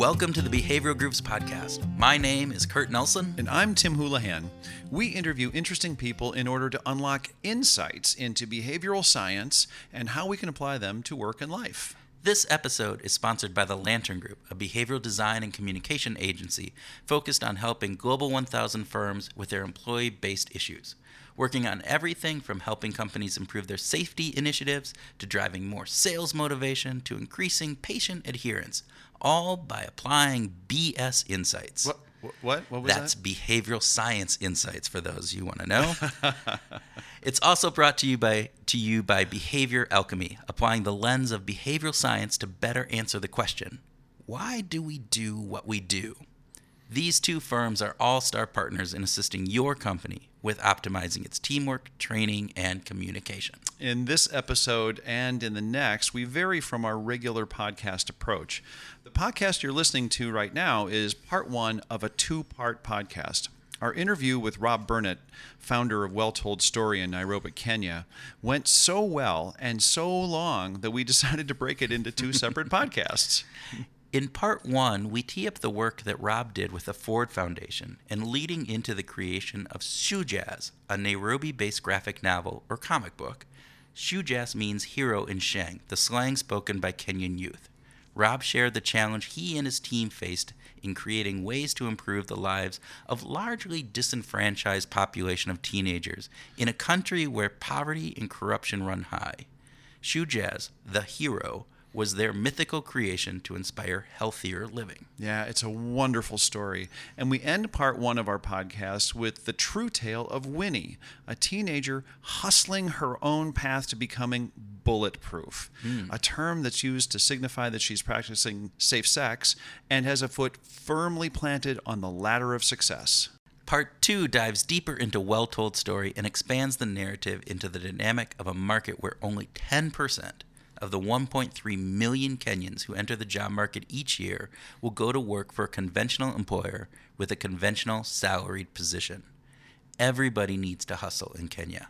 Welcome to the Behavioral Grooves Podcast. My name is Kurt Nelson. And I'm Tim Houlihan. We interview interesting people in order to unlock insights into behavioral science and how we can apply them to work and life. This episode is sponsored by the Lantern Group, a behavioral design and communication agency focused on helping Global 1000 firms with their employee based issues working on everything from helping companies improve their safety initiatives to driving more sales motivation to increasing patient adherence, all by applying BS insights. What? What? What was That's that? behavioral science insights for those you want to know. it's also brought to you by to you by Behavior Alchemy, applying the lens of behavioral science to better answer the question, why do we do what we do? These two firms are all-star partners in assisting your company with optimizing its teamwork, training, and communication. In this episode and in the next, we vary from our regular podcast approach. The podcast you're listening to right now is part one of a two part podcast. Our interview with Rob Burnett, founder of Well Told Story in Nairobi, Kenya, went so well and so long that we decided to break it into two separate podcasts. In part one, we tee up the work that Rob did with the Ford Foundation and leading into the creation of Shujaz, a Nairobi based graphic novel or comic book. Shujaz means hero in Sheng, the slang spoken by Kenyan youth. Rob shared the challenge he and his team faced in creating ways to improve the lives of largely disenfranchised population of teenagers in a country where poverty and corruption run high. Shujaz, the hero, was their mythical creation to inspire healthier living. Yeah, it's a wonderful story. And we end part one of our podcast with the true tale of Winnie, a teenager hustling her own path to becoming bulletproof, mm. a term that's used to signify that she's practicing safe sex and has a foot firmly planted on the ladder of success. Part two dives deeper into Well Told Story and expands the narrative into the dynamic of a market where only 10% of the 1.3 million Kenyans who enter the job market each year will go to work for a conventional employer with a conventional salaried position. Everybody needs to hustle in Kenya.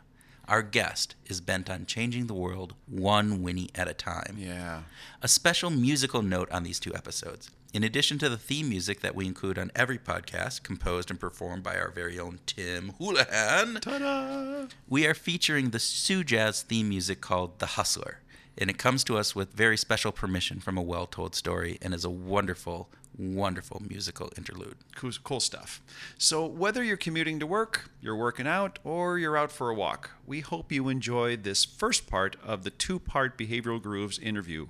Our guest is bent on changing the world one Winnie at a time. Yeah. A special musical note on these two episodes. In addition to the theme music that we include on every podcast, composed and performed by our very own Tim Houlihan, Ta-da! we are featuring the Shujaz theme music called The Hustler and it comes to us with very special permission from a well told story and is a wonderful, wonderful musical interlude. Cool, cool, stuff. So, whether you're commuting to work, you're working out, or you're out for a walk, we hope you enjoyed this first part of the two part Behavioral Grooves interview.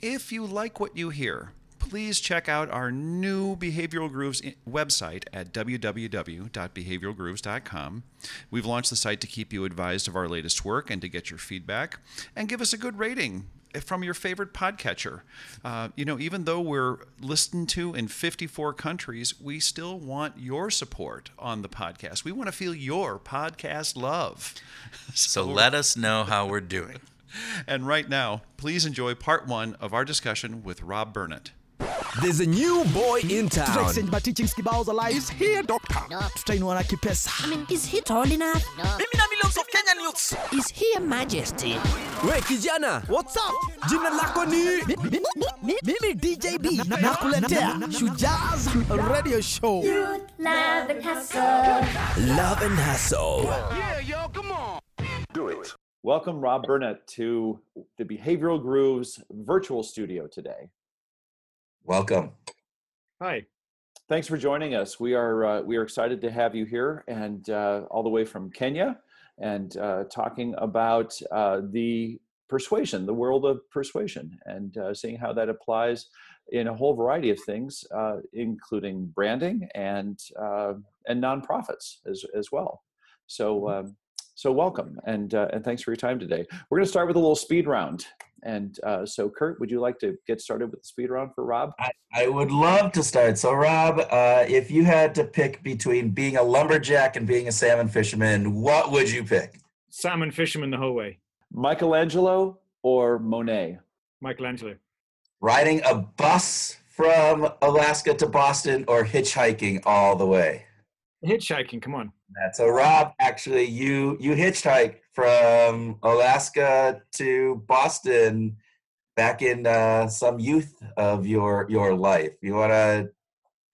If you like what you hear, please check out our new Behavioral Grooves website at www.behavioralgrooves.com. We've launched the site to keep you advised of our latest work and to get your feedback. And give us a good rating from your favorite podcatcher. Uh, you know, even though we're listened to in 54 countries, we still want your support on the podcast. We want to feel your podcast love. so, so let us know how we're doing. And right now, please enjoy part one of our discussion with Rob Burnett. There's a new boy in town. Tutaexchange mateachings kibaos alive. Is he a doctor? No. Tutainua na kipesa. I mean, is he tall enough? No. Mimi na millions of Kenyan youths. Is he a majesty? We kijana, what's up? Jina lako ni? Mimi DJB nakuletea Shujaz Radio Show. Youth, love and hustle. Love and hustle. Yeah, yo, come on. Do it. Welcome, Rob Burnett, to the Behavioral Grooves virtual studio today. Welcome. Hi. Thanks for joining us. We are uh, we are excited to have you here, and uh, all the way from Kenya, and uh, talking about uh, the persuasion, the world of persuasion, and uh, seeing how that applies in a whole variety of things, uh, including branding and and nonprofits as as well. So. Um, so welcome and and thanks for your time today. We're going to start with a little speed round. And uh, so, Kurt, would you like to get started with the speed round for Rob? I, I would love to start. So, Rob, uh, if you had to pick between being a lumberjack and being a salmon fisherman, what would you pick? Salmon fisherman the whole way. Michelangelo or Monet? Michelangelo. Riding a bus from Alaska to Boston or hitchhiking all the way? Hitchhiking, come on. So, Rob, actually, you you hitchhiked from Alaska to Boston back in uh, some youth of your your life. You want to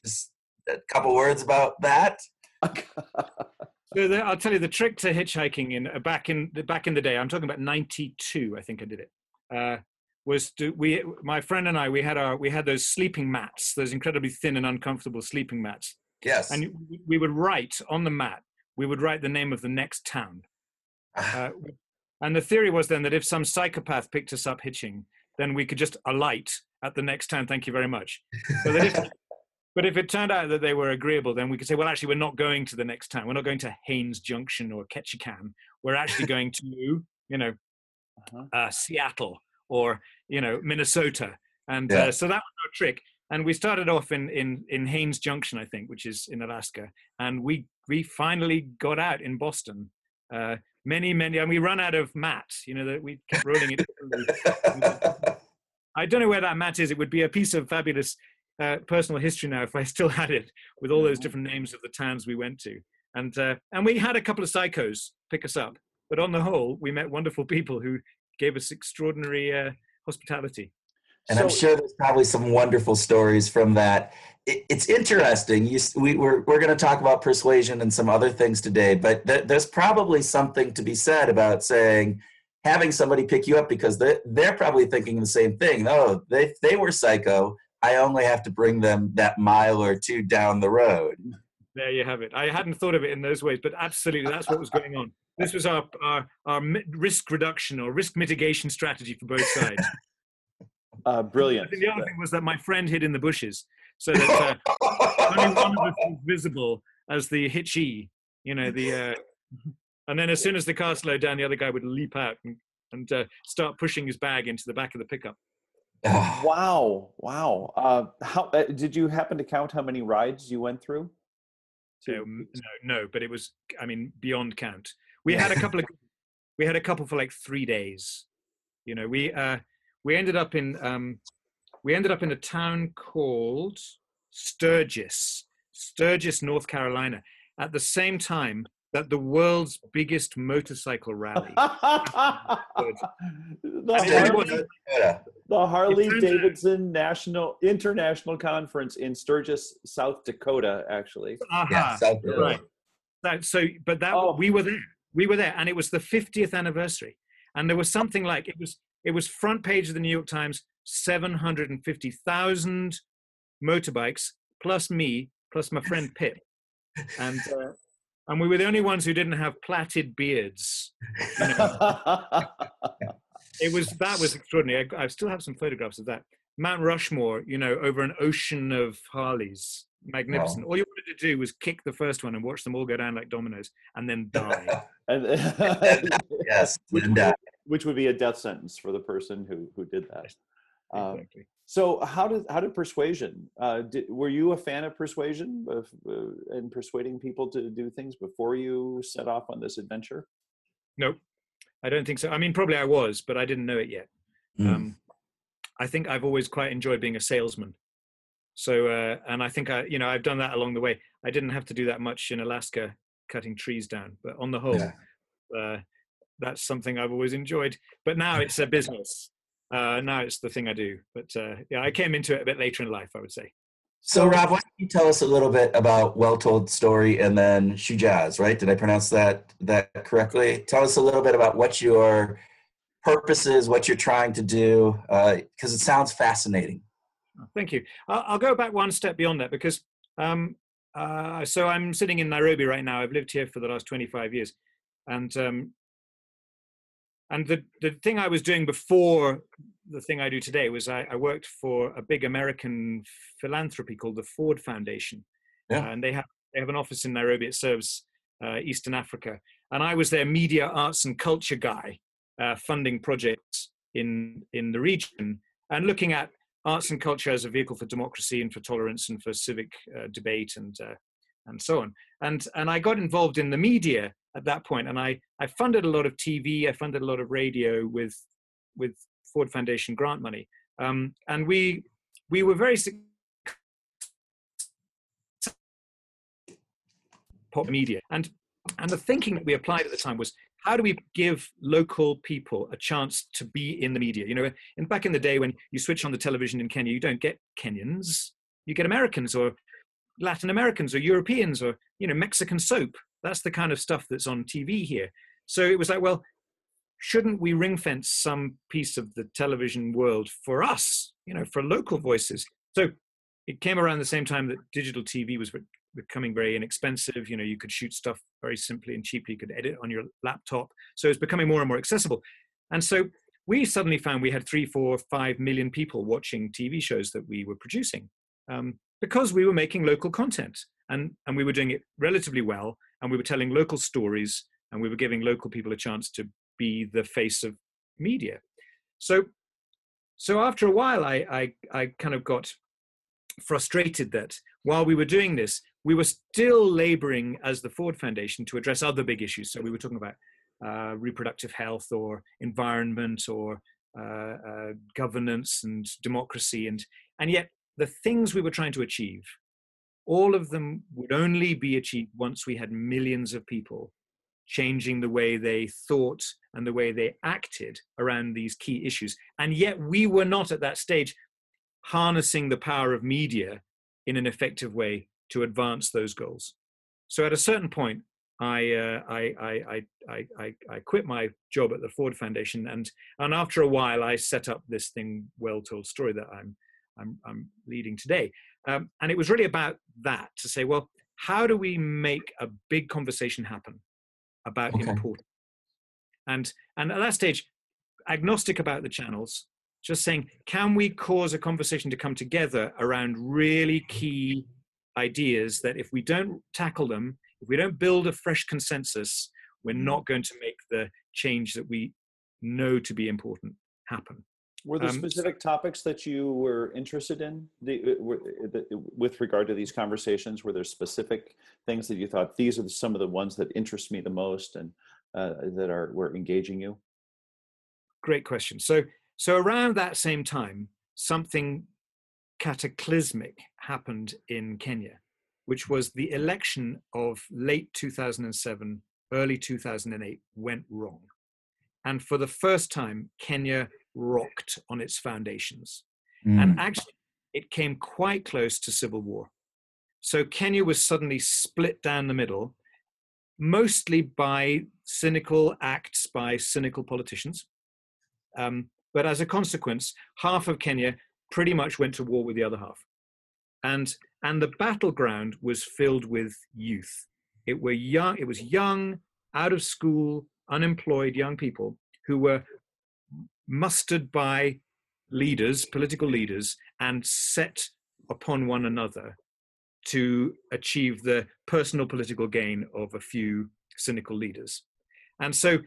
just a couple words about that? I'll tell you the trick to hitchhiking in uh, back in the back in the day. I'm talking about '92. I think I did it. Uh, was to, we my friend and I we had our we had those sleeping mats, those incredibly thin and uncomfortable sleeping mats, Yes. and we- we would write on the map, We would write the name of the next town. Uh, and the theory was then that if some psychopath picked us up hitching, then we could just alight at the next town. Thank you very much. So that if, but if it turned out that they were agreeable, then we could say, well, actually, we're not going to the next town. We're not going to Haines Junction or Ketchikan. We're actually going to, you know, Uh-huh. uh, Seattle or you know Minnesota. And Yeah. uh, so that was our trick. And we started off in in in Haines Junction, I think, which is in Alaska. And we we finally got out in Boston. Uh, many many, and we run out of mat. You know that we kept rolling it. I don't know where that mat is. It would be a piece of fabulous uh, personal history now if I still had it with all those different names of the towns we went to. And uh, and we had a couple of psychos pick us up, but on the whole, we met wonderful people who gave us extraordinary uh, hospitality. And I'm sure there's probably some wonderful stories from that. It, it's interesting. You, we, we're we're going to talk about persuasion and some other things today, but th- there's probably something to be said about saying having somebody pick you up because they they're probably thinking the same thing. Oh, they they were psycho. I only have to bring them that mile or two down the road. There you have it. I hadn't thought of it in those ways, but absolutely, that's what was going on. This was our our, our risk reduction or risk mitigation strategy for both sides. Uh, I brilliant. think the other thing was that my friend hid in the bushes, so that uh, only one of us was visible as the hitchy. You know the. Uh, and then as soon as the car slowed down, the other guy would leap out and, and uh, start pushing his bag into the back of the pickup. Wow, wow. Uh, how uh, did you happen to count how many rides you went through? To- Um, no, no, but it was, I mean, beyond count. We had a couple of, we had a couple for like three days. You know, we uh, we ended up in, um, we ended up in a town called Sturgis, Sturgis, North Carolina, at the same time that the world's biggest motorcycle rally. the And it really Harley, the Harley turns out- Davidson National International Conference in Sturgis, South Dakota, actually. Aha. Yeah, South Dakota. right that so but that Oh. we were there we were there and it was the 50th anniversary and there was something like it was it was front page of the new york times 750000 motorbikes plus me plus my friend pip. And uh, and we were the only ones who didn't have plaited beards you know. it was that was extraordinary. I, I still have some photographs of that. Mount rushmore you know over an ocean of harleys. Magnificent. All you wanted to do was kick the first one and watch them all go down like dominoes and then die. Yes. which, And, uh, would, which would be a death sentence for the person who who did that. Um, exactly So how did how did persuasion? Uh, did, were you a fan of persuasion of, uh, and persuading people to do things before you set off on this adventure? Nope, I don't think so. I mean, probably I was, but I didn't know it yet. Mm. Um, I think I've always quite enjoyed being a salesman. So, uh, and I think I, you know, I've done that along the way. I didn't have to do that much in Alaska, cutting trees down, but on the whole, Yeah. Uh, that's something I've always enjoyed. But now it's a business. Uh, now it's the thing I do. But uh, yeah, I came into it a bit later in life, I would say. So, Rob, why don't you tell us a little bit about Well Told Story and then Shujaz, right? Did I pronounce that that correctly? Tell us a little bit about what your purpose is, what you're trying to do, because it sounds fascinating. Oh, Thank you. I'll, I'll go back one step beyond that because um, uh, so I'm sitting in Nairobi right now. I've lived here for the last 25 years, and um, and the the thing I was doing before the thing I do today was I, I worked for a big American philanthropy called the Ford Foundation, Yeah. and they have they have an office in Nairobi. It serves uh, Eastern Africa, and I was their media, arts, and culture guy, uh, funding projects in in the region and looking at arts and culture as a vehicle for democracy and for tolerance and for civic uh, debate and uh, and so on. And and I got involved in the media at that point, and I I funded a lot of TV, I funded a lot of radio with with Ford Foundation grant money, um, and we we were very pop media and and the thinking that we applied at the time was how do we give local people a chance to be in the media? You know, in back in the day when you switch on the television in Kenya, you don't get Kenyans, you get Americans or Latin Americans or Europeans or you know Mexican soap. That's the kind of stuff that's on TV here. So it was like, well, shouldn't we ring fence some piece of the television world for us? You know, for local voices. So it came around the same time that digital TV was becoming very inexpensive. You know, you could shoot stuff very simply and cheaply. You could edit on your laptop. So it's becoming more and more accessible. And so we suddenly found we had three, four, five million people watching TV shows that we were producing um, because we were making local content and and we were doing it relatively well, and we were telling local stories, and we were giving local people a chance to be the face of media. So so after a while, I I, I kind of got frustrated that while we were doing this, we were still laboring as the Ford Foundation to address other big issues. So we were talking about uh, reproductive health or environment or uh, uh, governance and democracy. And, and yet, the things we were trying to achieve, all of them would only be achieved once we had millions of people changing the way they thought and the way they acted around these key issues. And yet, we were not at that stage harnessing the power of media in an effective way to advance those goals. So at a certain point, I, uh, I, I, I, I, I, quit my job at the Ford Foundation, and, and after a while, I set up this thing, Well Told Story, that I'm, I'm, I'm leading today. Um, and it was really about that to say, well, how do we make a big conversation happen about okay. importance? And, and at that stage, agnostic about the channels, just saying, can we cause a conversation to come together around really key ideas that if we don't tackle them, if we don't build a fresh consensus, we're Mm-hmm. not going to make the change that we know to be important happen. Were there Um, specific topics that you were interested in the, uh, were- uh, the, with regard to these conversations? Were there specific things that you thought these are some of the ones that interest me the most and uh, that are were engaging you? Great question. So, so around that same time, something cataclysmic happened in Kenya, which was the election of late 2007, early 2008 went wrong. And for the first time, Kenya rocked on its foundations. Mm. And actually, it came quite close to civil war. So Kenya was suddenly split down the middle, mostly by cynical acts by cynical politicians. Um, but as a consequence, half of Kenya pretty much went to war with the other half. And, and the battleground was filled with youth. It, were young, it was young, out of school, unemployed young people who were mustered by leaders, political leaders, and set upon one another to achieve the personal political gain of a few cynical leaders. And so,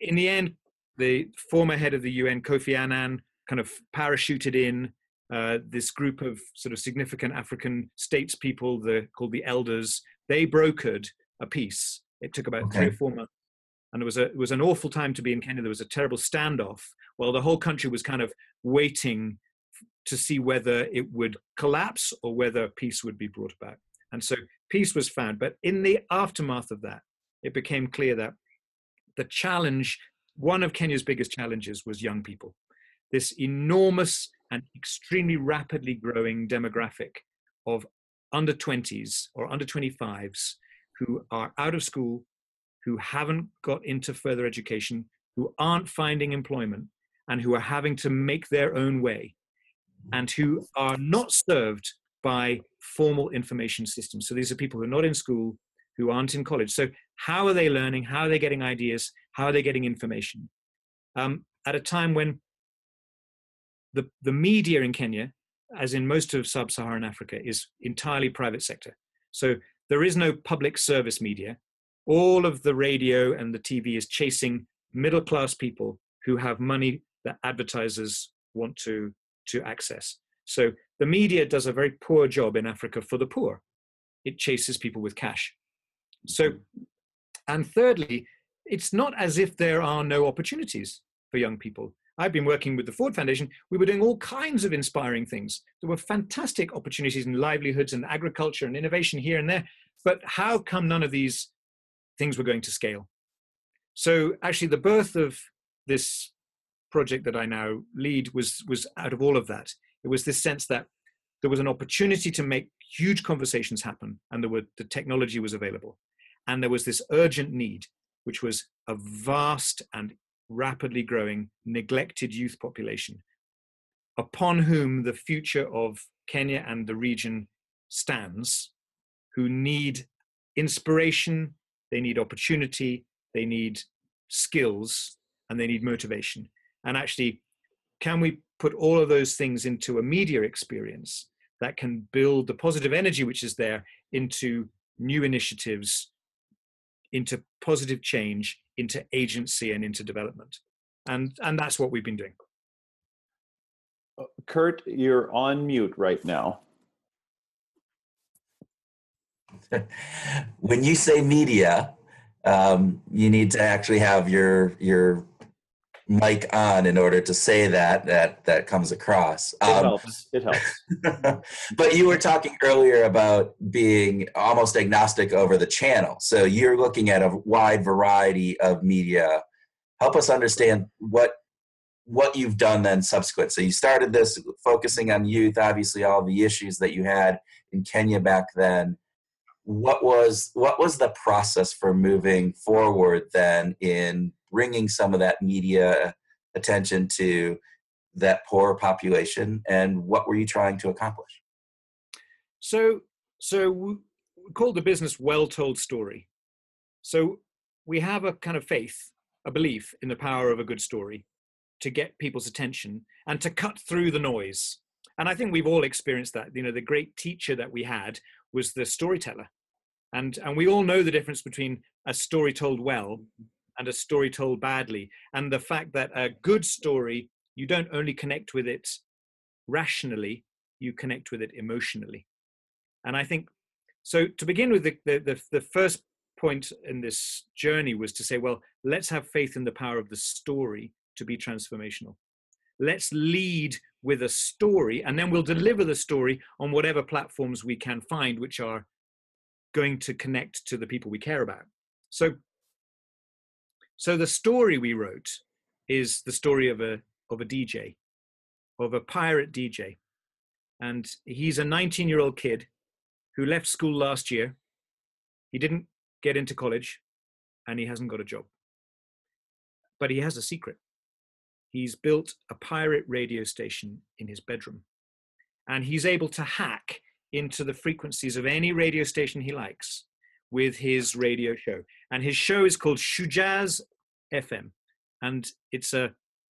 in the end, the former head of the UN, Kofi Annan, kind of parachuted in uh, this group of sort of significant African states people, the, called the Elders. They brokered a peace. It took about three or four months and it was a it was an awful time to be in Kenya. There was a terrible standoff Well, the whole country was kind of waiting to see whether it would collapse or whether peace would be brought about. And so peace was found. But in the aftermath of that, it became clear that the challenge, one of Kenya's biggest challenges, was young people. This enormous and extremely rapidly growing demographic of under 20s or under 25s who are out of school, who haven't got into further education, who aren't finding employment, and who are having to make their own way, and who are not served by formal information systems. So these are people who are not in school, who aren't in college. So how are they learning? How are they getting ideas? How are they getting information? Um, at a time when the, the media in Kenya, as in most of sub-Saharan Africa, is entirely private sector. So there is no public service media. All of the radio and the TV is chasing middle class people who have money that advertisers want to, to access. So the media does a very poor job in Africa for the poor. It chases people with cash. So, and thirdly, it's not as if there are no opportunities for young people. I've been working with the Ford Foundation. We were doing all kinds of inspiring things. There were fantastic opportunities in livelihoods and agriculture and innovation here and there. But how come none of these things were going to scale. So actually, the birth of this project that I now lead was was out of all of that. It was this sense that there was an opportunity to make huge conversations happen, and there were the technology was available, and there was this urgent need, which was a vast and rapidly growing neglected youth population, upon whom the future of Kenya and the region stands, who need inspiration, they need opportunity, they need skills, and they need motivation. And actually, can we put all of those things into a media experience that can build the positive energy which is there into new initiatives, into positive change, into agency, and into development? And, and that's what we've been doing. Uh, Kurt, you're on mute right now. when you say media, um, you need to actually have your your mic on in order to say that that that comes across. It Um, helps. It helps. but you were talking earlier about being almost agnostic over the channel. So you're looking at a wide variety of media. Help us understand what what you've done then subsequent. So you started this focusing on youth, obviously all the issues that you had in Kenya back then. What was what was the process for moving forward then in bringing some of that media attention to that poor population and what were you trying to accomplish? So, so we call the business well told story. So we have a kind of faith, a belief in the power of a good story to get people's attention and to cut through the noise. And I think we've all experienced that. You know, the great teacher that we had was the storyteller. And, and we all know the difference between a story told well and a story told badly. And the fact that a good story, you don't only connect with it rationally, you connect with it emotionally. And I think so. To begin with, the, the, the, the first point in this journey was to say, well, let's have faith in the power of the story to be transformational. Let's lead with a story, and then we'll deliver the story on whatever platforms we can find, which are going to connect to the people we care about. So, so the story we wrote is the story of a of a DJ, of a pirate DJ, and he's a 19 year old kid who left school last year. He didn't get into college, and he hasn't got a job. But he has a secret. He's built a pirate radio station in his bedroom, and he's able to hack into the frequencies of any radio station he likes with his radio show. And his show is called Shujaz FM. And it's a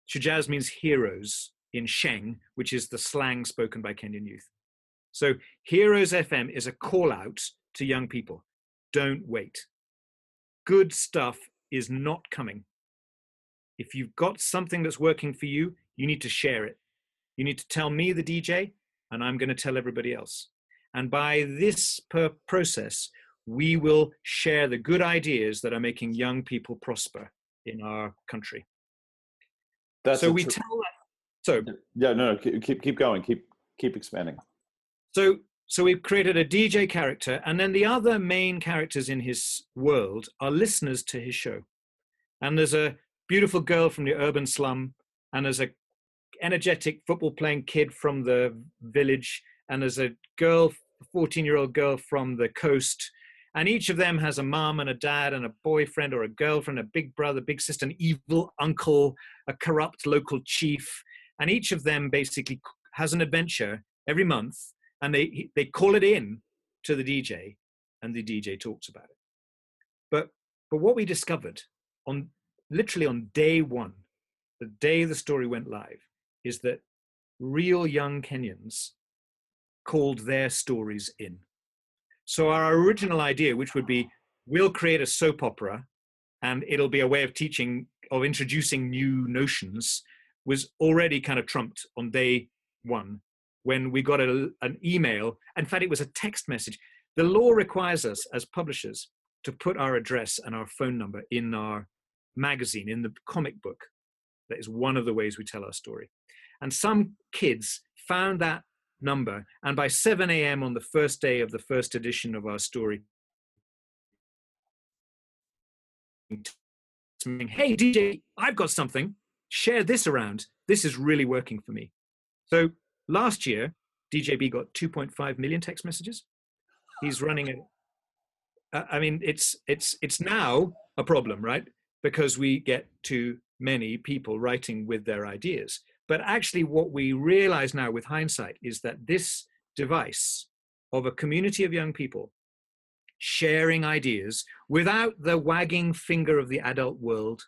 Shujaz means heroes in Sheng, which is the slang spoken by Kenyan youth. So Heroes FM is a call out to young people. Don't wait. Good stuff is not coming. If you've got something that's working for you, you need to share it. You need to tell me, the DJ, and I'm going to tell everybody else. And by this per process, we will share the good ideas that are making young people prosper in our country. That's so we tell that. So Yeah, no, no, keep keep, keep going. Keep keep expanding. so so we've created a DJ character, and then the other main characters in his world are listeners to his show. And there's a beautiful girl from the urban slum, and there's a energetic football playing kid from the village, and there's a girl, 14 year old girl from the coast. And each of them has a mom and a dad and a boyfriend or a girlfriend, a big brother, big sister, an evil uncle, a corrupt local chief. And each of them basically has an adventure every month and they they call it in to the DJ, and the DJ talks about it. But but what we discovered on literally on day one, the day the story went live, is that real young Kenyans called their stories in. So our original idea, which would be we'll create a soap opera, and it'll be a way of teaching of introducing new notions, was already kind of trumped on day one when we got a, an email. In fact, it was a text message. The law requires us as publishers to put our address and our phone number in our magazine, in the comic book. That is one of the ways we tell our story. And some kids found that number, and by 7 a.m. on the first day of the first edition of our story, "Hey DJ, I've got something. Share this around. This is really working for me." So last year, DJB got 2.5 million text messages. He's running uh, I mean, it's it's it's now a problem, right? Because we get too many people writing with their ideas. But actually, what we realize now with hindsight is that this device of a community of young people sharing ideas without the wagging finger of the adult world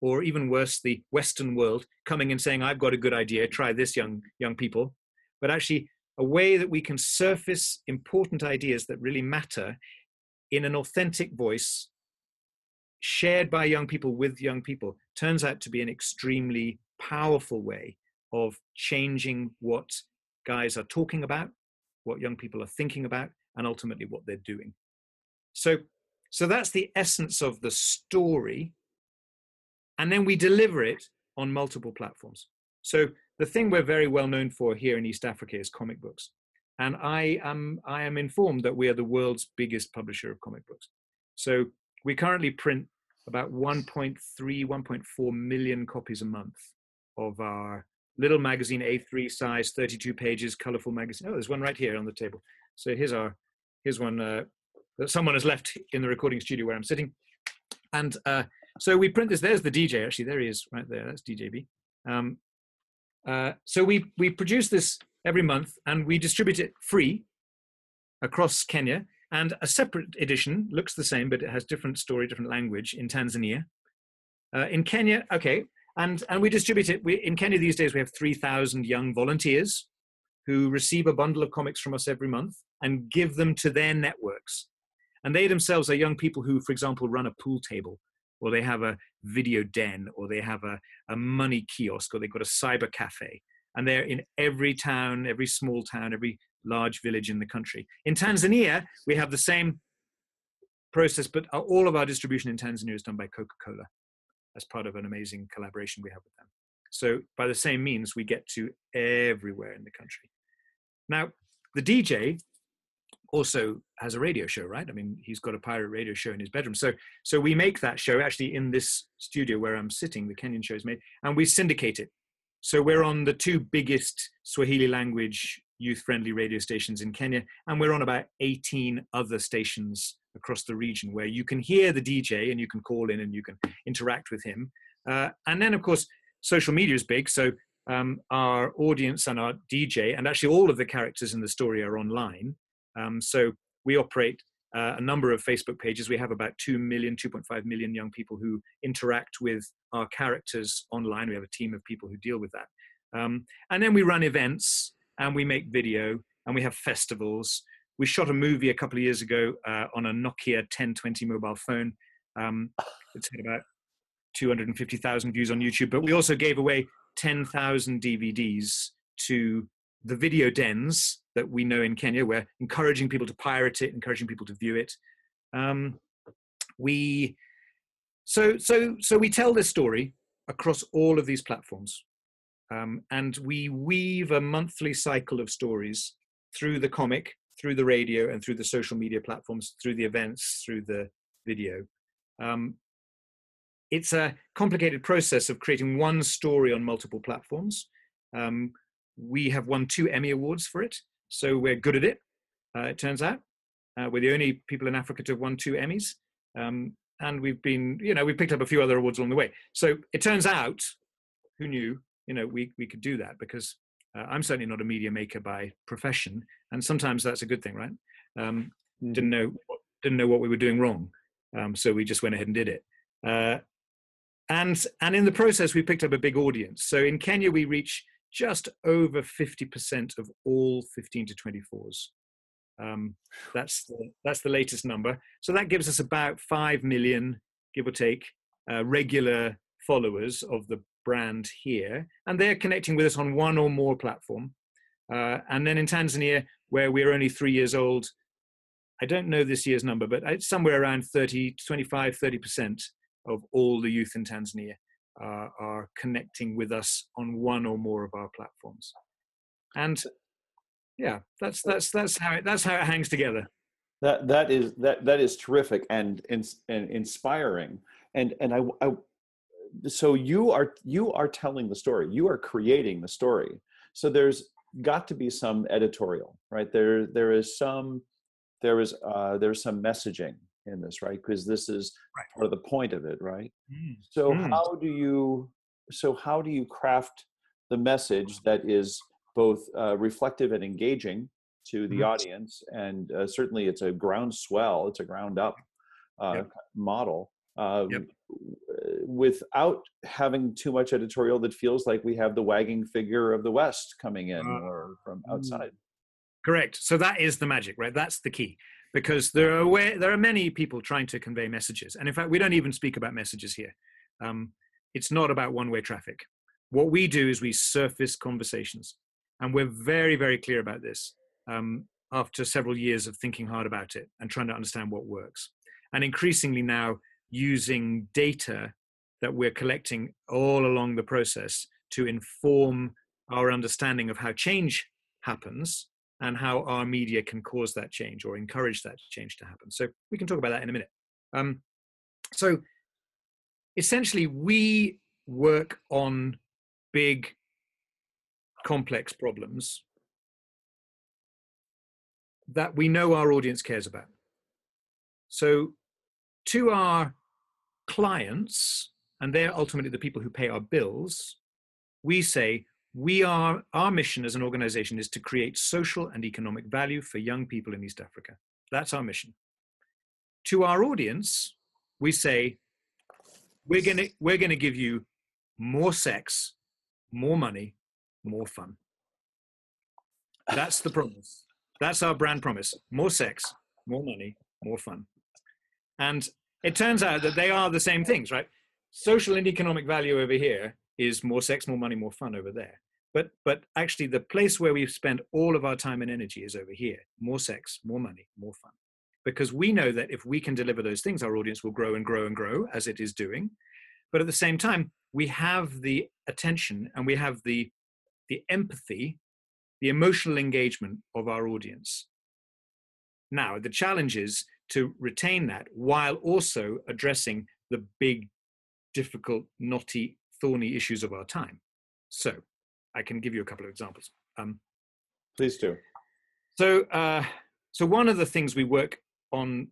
or even worse the western world coming and saying i've got a good idea try this young young people but actually a way that we can surface important ideas that really matter in an authentic voice shared by young people with young people turns out to be an extremely powerful way of changing what guys are talking about what young people are thinking about and ultimately what they're doing. So so that's the essence of the story and then we deliver it on multiple platforms. So the thing we're very well known for here in east africa is comic books and i am i am informed that we are the world's biggest publisher of comic books. So we currently print about 1.3 1.4 million copies a month of our little magazine a3 size 32 pages colorful magazine. Oh there's one right here on the table. So here's our here's one uh, that someone has left in the recording studio where i'm sitting. And uh, so we print this. There's the dj actually. There he is right there. That's djb um, uh, so we we produce this every month and we distribute it free across kenya and a separate edition looks the same but it has different story different language in tanzania. Uh, in kenya okay and and we distribute it. We, in kenya these days we have 3000 young volunteers who receive a bundle of comics from us every month and give them to their networks. And they themselves are young people who for example run a pool table or they have a video den or they have a, a money kiosk or they've got a cyber cafe and they're in every town every small town every large village in the country. In tanzania we have the same process but all of our distribution in tanzania is done by coca-cola as part of an amazing collaboration we have with them. So by the same means we get to everywhere in the country. Now the dj also has a radio show right? I mean he's got a pirate radio show in his bedroom. So so we make that show actually in this studio where i'm sitting the kenyan show is made and we syndicate it so we're on the two biggest swahili language youth friendly radio stations in kenya and we're on about 18 other stations across the region where you can hear the dj and you can call in and you can interact with him. Uh, and then of course social media is big. So um, our audience and our dj and actually all of the characters in the story are online. Um, so we operate uh, a number of Facebook pages. We have about 2 million, 2.5 million young people who interact with our characters online. We have a team of people who deal with that. Um, and then we run events and we make video and we have festivals. We shot a movie a couple of years ago uh, on a Nokia 1020 mobile phone. Um, it's had about 250,000 views on YouTube, but we also gave away 10,000 DVDs to the video dens that we know in Kenya. We're encouraging people to pirate it, encouraging people to view it. Um, we so so so we tell this story across all of these platforms, um, and we weave a monthly cycle of stories through the comic, through the radio, and through the social media platforms, through the events, through the video. Um, it's a complicated process of creating one story on multiple platforms. Um, we have won two Emmy Awards for it, so we're good at it. Uh, it turns out uh, we're the only people in Africa to have won two Emmys, um, and we've been, you know, we've picked up a few other awards along the way. So it turns out, who knew, you know, we we could do that because uh, I'm certainly not a media maker by profession, and sometimes that's a good thing, right? Um, Mm-hmm. Didn't know didn't know what we were doing wrong, um, so we just went ahead and did it. Uh, and and in the process, we picked up a big audience. So in Kenya, we reach just over 50% of all 15 to 24s. Um, that's the, that's the latest number. So that gives us about five million, give or take, uh, regular followers of the brand here, and they're connecting with us on one or more platform. Uh, and then in Tanzania, where we're only three years old, I don't know this year's number, but it's somewhere around 30, 25, 30% of all the youth in Tanzania uh, are connecting with us on one or more of our platforms. And yeah, that's that's that's how it that's how it hangs together. That that is that that is terrific and ins- and inspiring. and and I, I so you are you are telling the story you are creating the story so there's got to be some editorial right there there is some there is uh there's some messaging in this right because this is Right. part of the point of it right Mm. so Mm. how do you so how do you craft the message that is both uh, reflective and engaging to the Mhm. audience and uh, certainly it's a groundswell it's a ground up uh, Yep. model um, Yep. without having too much editorial that feels like we have the wagging figure of the west coming in Uh, or from outside Correct. So that is the magic, right? That's the key. Because there are way, there are many people trying to convey messages, and in fact, we don't even speak about messages here. Um, it's not about one-way traffic. What we do is we surface conversations, and we're very, very clear about this. Um, after several years of thinking hard about it and trying to understand what works, and increasingly now using data that we're collecting all along the process to inform our understanding of how change happens and how our media can cause that change or encourage that change to happen. So we can talk about that in a minute. Um, so essentially, we work on big, complex problems that we know our audience cares about. So to our clients, and they're ultimately the people who pay our bills, we say we are our mission as an organization is to create social and economic value for young people in East Africa. That's our mission. To our audience, we say we're gonna we're gonna give you more sex, more money, more fun. That's the promise. That's our brand promise. More sex, more money, more fun. And it turns out that they are the same things, right? Social and economic value over here is more sex, more money, more fun over there. But but actually the place where we spend all of our time and energy is over here. More sex, more money, more fun. Because we know that if we can deliver those things, our audience will grow and grow and grow as it is doing. But at the same time, we have the attention and we have the the empathy, the emotional engagement of our audience. Now, the challenge is to retain that while also addressing the big, difficult, knotty, thorny issues of our time. So, I can give you a couple of examples. Um, please do so, uh, so one of the things we work on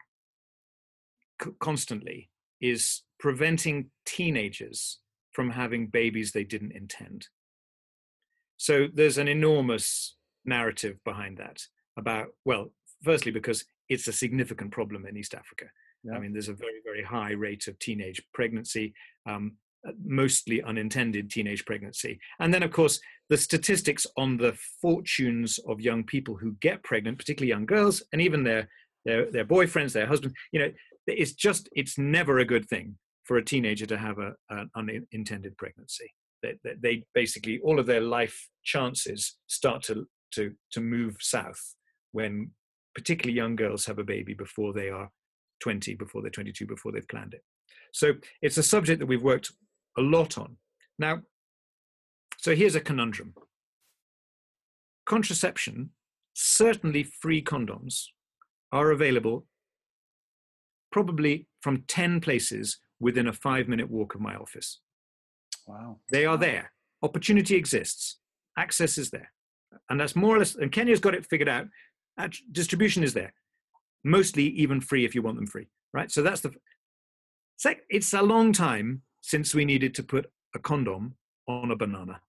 c- constantly is preventing teenagers from having babies they didn't intend. So there's an enormous narrative behind that about, well, firstly, because it's a significant problem in East Africa. Yeah. I mean, there's a very, very high rate of teenage pregnancy, um, mostly unintended teenage pregnancy. And then, of course, the statistics on the fortunes of young people who get pregnant, particularly young girls, and even their their, their boyfriends, their husbands, you know, it's just, it's never a good thing for a teenager to have a, an unintended pregnancy. They, they, basically, all of their life chances start to, to, to move south when particularly young girls have a baby before they are 20, before they're 22, before they've planned it. So it's a subject that we've worked a lot on. Now, so here's a conundrum contraception, certainly free condoms, are available probably from 10 places within a five minute walk of my office. wow They are there. Opportunity exists. Access is there. And that's more or less, and Kenya's got it figured out. Distribution is there. Mostly even free if you want them free, right? So that's the. Sec- it's a long time since we needed to put a condom on a banana.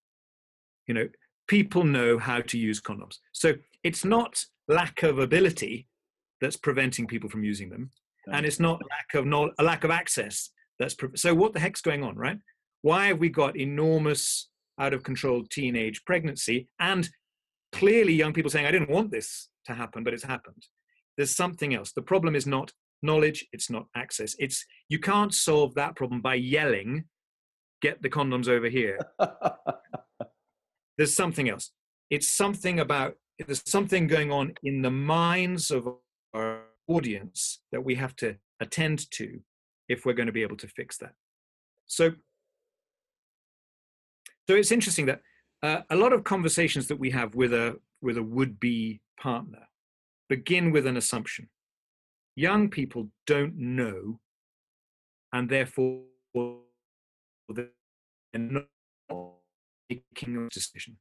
You know, people know how to use condoms. So it's not lack of ability that's preventing people from using them, and it's not lack of no, a lack of access that's pre- so what the heck's going on, right? Why have we got enormous, out of control teenage pregnancy and clearly young people saying, I didn't want this to happen, but it's happened? There's something else. The problem is not knowledge, it's not access. It's you can't solve that problem by yelling, get the condoms over here. There's something else. It's something about there's something going on in the minds of our audience that we have to attend to if we're going to be able to fix that. So, so it's interesting that uh, a lot of conversations that we have with a with a would-be partner begin with an assumption. Young people don't know and therefore they're not making a decision.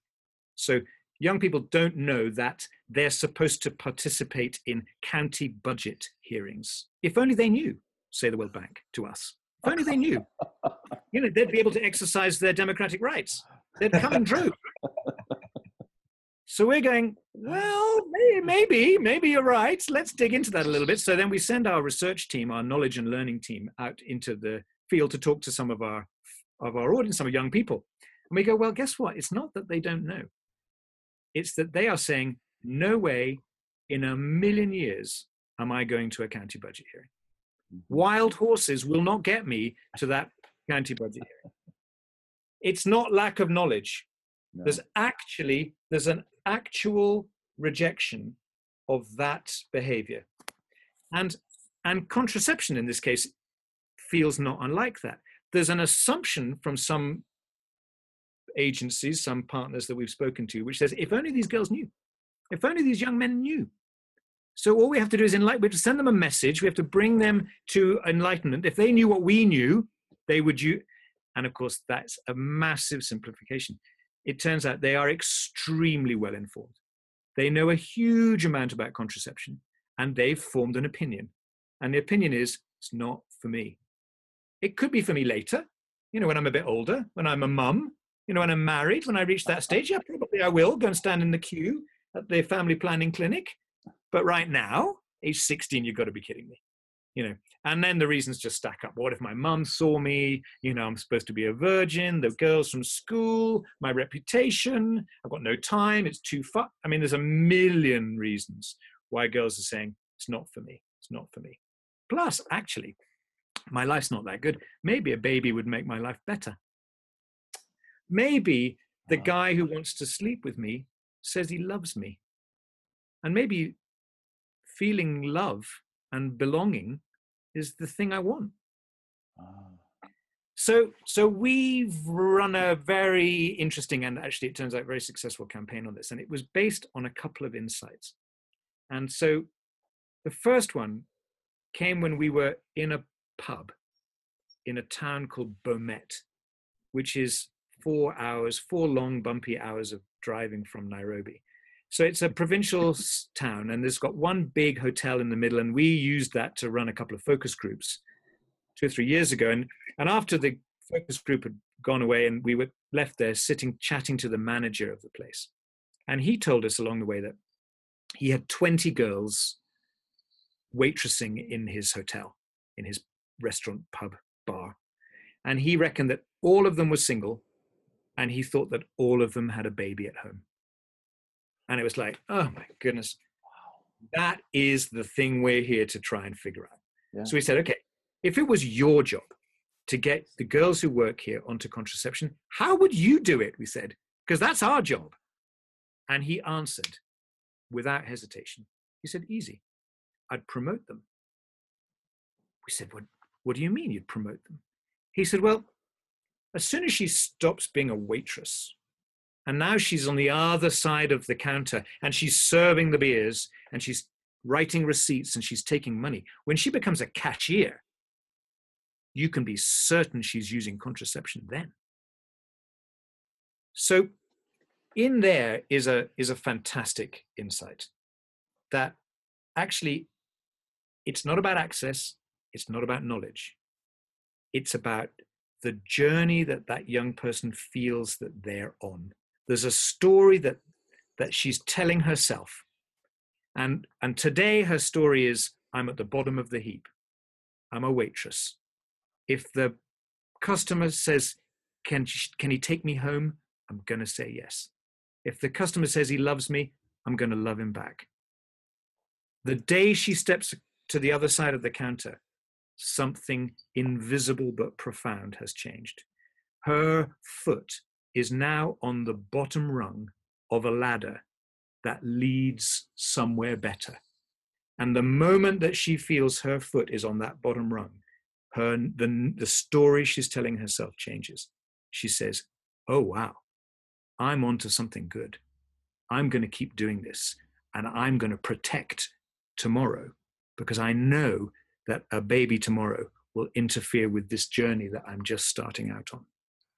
So young people don't know that they're supposed to participate in county budget hearings. If only they knew, say the World Bank to us. If only they knew, you know, they'd be able to exercise their democratic rights. They'd come and droves. So we're going, well, maybe, maybe you're right. Let's dig into that a little bit. So then we send our research team, our knowledge and learning team, out into the field to talk to some of our of our audience, some of young people. And we go, well, guess what? It's not that they don't know. It's that they are saying, no way in a million years am I going to a county budget hearing. Mm-hmm. Wild horses will not get me to that county budget hearing. It's not lack of knowledge. No. There's actually there's an actual rejection of that behavior. And and contraception in this case feels not unlike that. There's an assumption from some agencies, some partners that we've spoken to, which says, if only these girls knew, if only these young men knew. So all we have to do is enlighten, we have to send them a message, we have to bring them to enlightenment. If they knew what we knew, they would you and of course that's a massive simplification. It turns out they are extremely well informed. They know a huge amount about contraception and they've formed an opinion. And the opinion is it's not for me. It could be for me later, you know, when I'm a bit older, when I'm a mum, you know, when I'm married, when I reach that stage, yeah, probably I will go and stand in the queue at the family planning clinic. But right now, age 16, you've got to be kidding me. You know, and then the reasons just stack up. What if my mum saw me? You know, I'm supposed to be a virgin, the girls from school, my reputation, I've got no time, it's too far. I mean, there's a million reasons why girls are saying, it's not for me, it's not for me. Plus, actually, my life's not that good. Maybe a baby would make my life better. Maybe the guy who wants to sleep with me says he loves me. And maybe feeling love and belonging is the thing I want. Ah. So, so we've run a very interesting and actually it turns out very successful campaign on this, and it was based on a couple of insights. And so, the first one came when we were in a pub in a town called Bomet, which is four hours, four long bumpy hours of driving from Nairobi. So it's a provincial town, and there's got one big hotel in the middle, and we used that to run a couple of focus groups two or three years ago. And and after the focus group had gone away, and we were left there sitting chatting to the manager of the place, and he told us along the way that he had 20 girls waitressing in his hotel, in his restaurant, pub, bar, and he reckoned that all of them were single, and he thought that all of them had a baby at home. And it was like, oh my goodness, that is the thing we're here to try and figure out. Yeah. So we said, okay, if it was your job to get the girls who work here onto contraception, how would you do it? We said, because that's our job. And he answered without hesitation. He said, easy. I'd promote them. We said, what, what do you mean you'd promote them? He said, well, as soon as she stops being a waitress, and now she's on the other side of the counter and she's serving the beers and she's writing receipts and she's taking money. When she becomes a cashier, you can be certain she's using contraception then. So in there is a is a fantastic insight that actually it's not about access, it's not about knowledge. It's about the journey that that young person feels that they're on there's a story that that she's telling herself. And and today her story is i'm at the bottom of the heap. I'm a waitress. If the customer says can sh- can he take me home? I'm going to say yes. If the customer says he loves me i'm going to love him back. The day she steps to the other side of the counter something invisible but profound has changed. Her foot is now on the bottom rung of a ladder that leads somewhere better. And the moment that she feels her foot is on that bottom rung, her the, the story she's telling herself changes. She says, Oh wow, I'm onto something good. I'm going to keep doing this and I'm going to protect tomorrow because I know that a baby tomorrow will interfere with this journey that I'm just starting out on.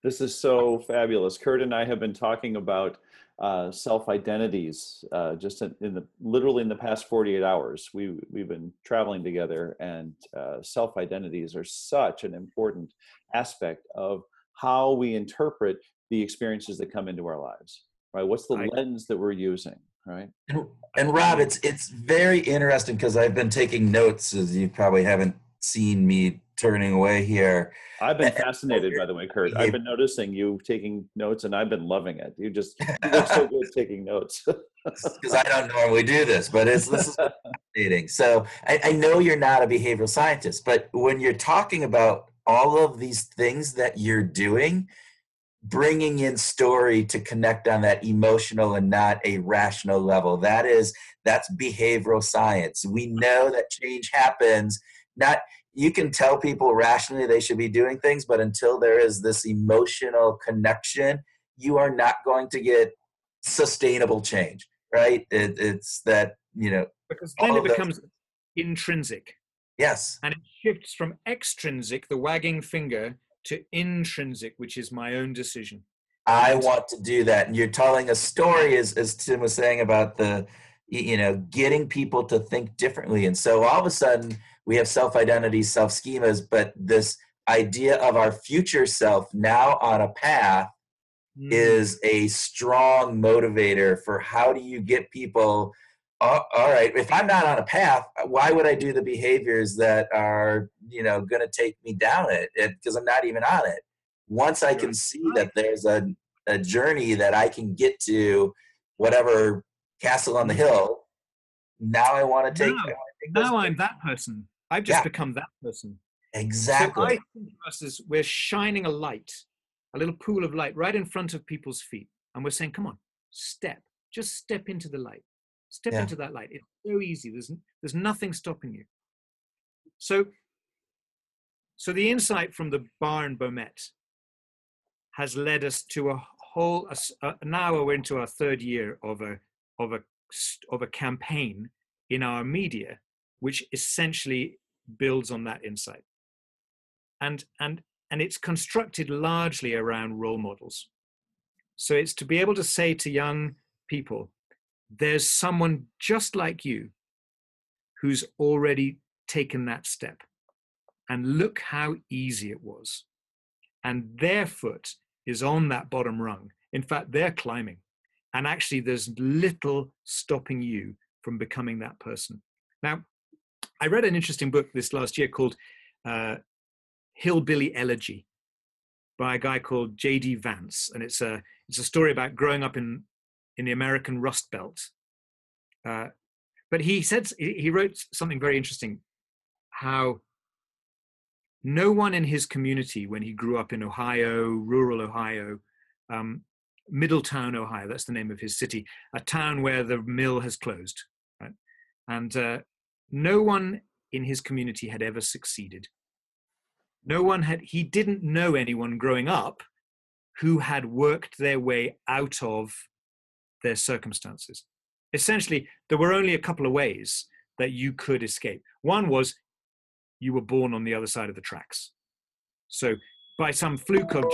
This is so fabulous. Kurt and I have been talking about uh, self identities uh, just in, in, the literally in the past 48 hours. We we've been traveling together, and uh, self identities are such an important aspect of how we interpret the experiences that come into our lives. Right? What's the lens that we're using? Right. And, and Rob, it's it's very interesting because I've been taking notes, as you probably haven't seen me turning away here. I've been fascinated, by the way, Kurt. I've been noticing you taking notes, and I've been loving it. You just you look so good taking notes. Because I don't normally do this, but it's this is fascinating. So I, I know you're not a behavioral scientist, but when you're talking about all of these things that you're doing, bringing in story to connect on that emotional and not a rational level, that is that's behavioral science. We know that change happens not you can tell people rationally they should be doing things, but until there is this emotional connection, you are not going to get sustainable change, right? It, it's that, you know. Because then it becomes those. intrinsic. Yes. And it shifts from extrinsic, the wagging finger, to intrinsic, which is my own decision. I want to do that. And you're telling a story, as, as Tim was saying about the, you know, getting people to think differently. And so all of a sudden, we have self identities, self schemas, but this idea of our future self now on a path mm. is a strong motivator for how do you get people uh, all right if i'm not on a path why would i do the behaviors that are you know going to take me down it because i'm not even on it once i can see that there's a, a journey that i can get to whatever castle on the Mm-hmm. hill now i want to take now, now i'm that person I've just yeah. become that person. Exactly. So I think of us as we're shining a light, a little pool of light right in front of people's feet. And we're saying, come on, step, just step into the light. Step yeah. into that light. It's so easy. There's, there's nothing stopping you. So, so the insight from the bar Bomet has led us to a whole, a, now we're into our third year of a, of a, of a campaign in our media which essentially builds on that insight. And and and it's constructed largely around role models. So it's to be able to say to young people there's someone just like you who's already taken that step. And look how easy it was. And their foot is on that bottom rung. In fact they're climbing. And actually there's little stopping you from becoming that person. Now I read an interesting book this last year called uh, Hillbilly Elegy by a guy called J.D. Vance, and it's a it's a story about growing up in in the American Rust Belt. Uh, but he said he wrote something very interesting, how no one in his community when he grew up in Ohio, rural Ohio, um, Middletown, Ohio, that's the name of his city, a town where the mill has closed, right? And uh, no one in his community had ever succeeded. No one had, he didn't know anyone growing up who had worked their way out of their circumstances. Essentially, there were only a couple of ways that you could escape. One was you were born on the other side of the tracks. So, by some fluke of,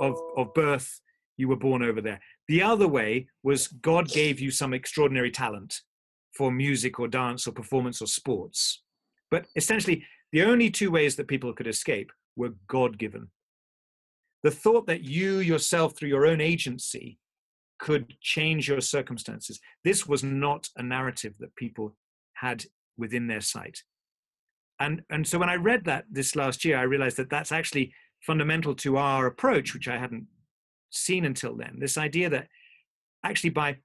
of, of birth, you were born over there. The other way was God gave you some extraordinary talent for music or dance or performance or sports. But essentially, the only two ways that people could escape were God given. The thought that you yourself, through your own agency, could change your circumstances, this was not a narrative that people had within their sight. And, and so when I read that this last year, I realized that that's actually fundamental to our approach, which I hadn't seen until then. This idea that actually by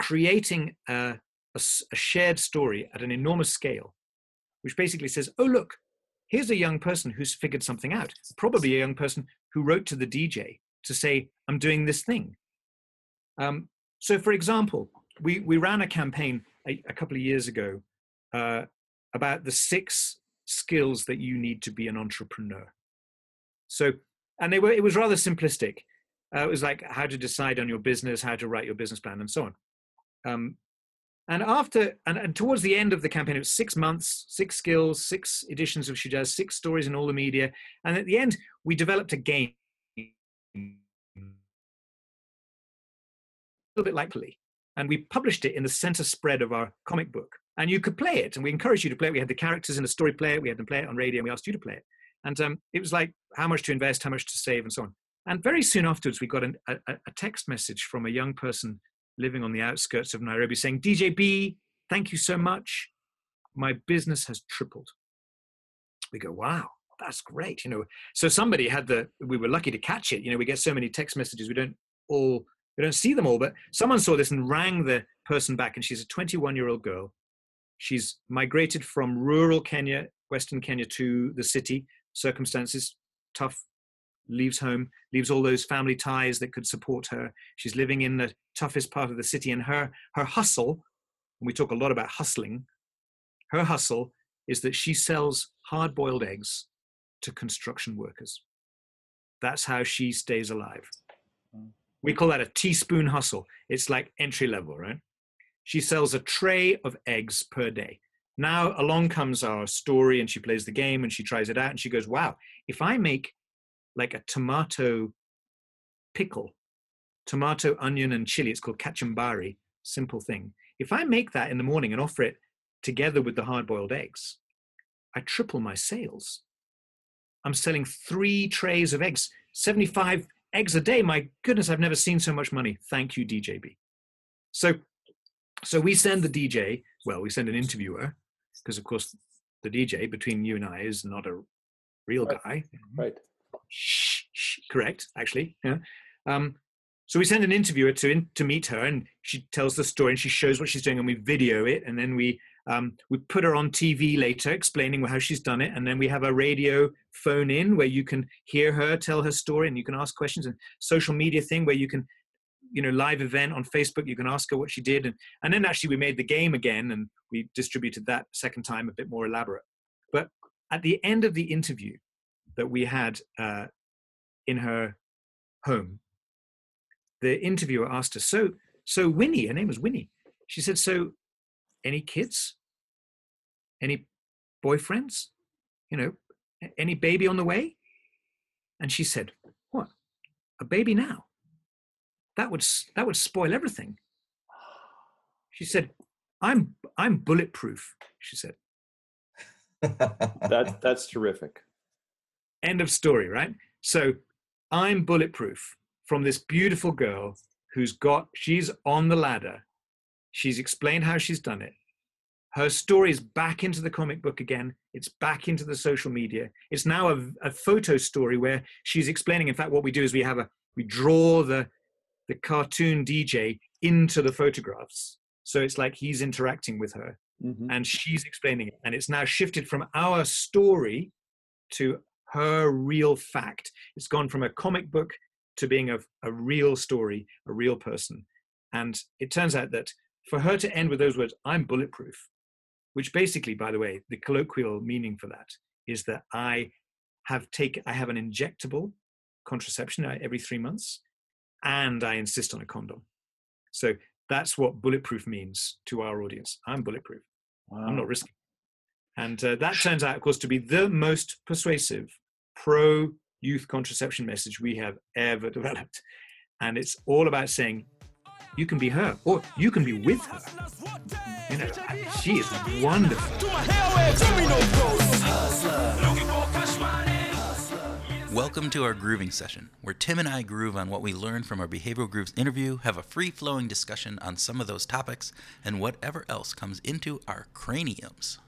creating a, a, a shared story at an enormous scale, which basically says, oh, look, here's a young person who's figured something out, probably a young person who wrote to the DJ to say, I'm doing this thing. Um, so, for example, we, we ran a campaign a, a couple of years ago uh, about the six skills that you need to be an entrepreneur. So, and they were, it was rather simplistic. Uh, it was like how to decide on your business, how to write your business plan, and so on. Um, And after and, and towards the end of the campaign, it was six months, six skills, six editions of Shujaz, six stories in all the media. And at the end, we developed a game. A little bit like Play. And we published it in the center spread of our comic book. And you could play it, and we encouraged you to play it. We had the characters in the story play it, we had them play it on radio, and we asked you to play it. And um, it was like how much to invest, how much to save, and so on. And very soon afterwards, we got an, a, a text message from a young person living on the outskirts of Nairobi saying, DJB, thank you so much. My business has tripled. We go, wow, that's great. You know, so somebody had the, we were lucky to catch it. You know, we get so many text messages, we don't all, we don't see them all, but someone saw this and rang the person back, and she's a 21 year old girl. She's migrated from rural Kenya, Western Kenya, to the city. Circumstances tough, leaves home, leaves all those family ties that could support her. She's living in the toughest part of the city, and her her hustle. And we talk a lot about hustling. Her hustle is that she sells hard-boiled eggs to construction workers. That's how she stays alive. We call that a teaspoon hustle. It's like entry level, right? She sells a tray of eggs per day. Now along comes our story, and she plays the game and she tries it out, and she goes, Wow, if I make like a tomato pickle, tomato, onion, and chili, it's called kachumbari, simple thing. If I make that in the morning and offer it together with the hard boiled eggs, I triple my sales. I'm selling three trays of eggs, 75 eggs a day. My goodness, I've never seen so much money. Thank you, DJB. So so we send the DJ, well, we send an interviewer, because of course the DJ between you and I is not a real Right. guy. Right. Correct, actually. Yeah. Um, so we send an interviewer to in, to meet her, and she tells the story, and she shows what she's doing, and we video it, and then we um, we put her on TV later, explaining how she's done it, and then we have a radio phone in where you can hear her tell her story, and you can ask questions, and social media thing where you can you know live event on facebook you can ask her what she did and and then actually we made the game again and we distributed that second time a bit more elaborate but at the end of the interview that we had uh, in her home. The interviewer asked her so so winnie her name was winnie she said so any kids? Any boyfriends? You know any baby on the way? And she said what? A baby now? That would that would spoil everything. She said i'm i'm bulletproof she said. That that's terrific. End of story right? So i'm bulletproof from this beautiful girl who's got she's on the ladder. She's explained how she's done it. Her story is back into the comic book again. It's back into the social media. It's now a, a photo story where she's explaining. In fact what we do is we have a we draw the the cartoon dj into the photographs. So it's like he's interacting with her Mhm. and she's explaining it. And it's now shifted from our story to her real fact. It's gone from a comic book to being a, a real story a real person. And it turns out that for her to end with those words i'm bulletproof which basically by the way the colloquial meaning for that is that i have taken i have an injectable contraception every three months and i insist on a condom. So that's what bulletproof means to our audience. I'm bulletproof. I'm not risking. And uh, that turns out, of course, to be the most persuasive pro youth contraception message we have ever developed. And it's all about saying, you can be her or you can be with her. You know, she is wonderful. Welcome to our grooving session, where Tim and I groove on what we learned from our Behavioral Grooves interview, have a free flowing discussion on some of those topics, and whatever else comes into our craniums.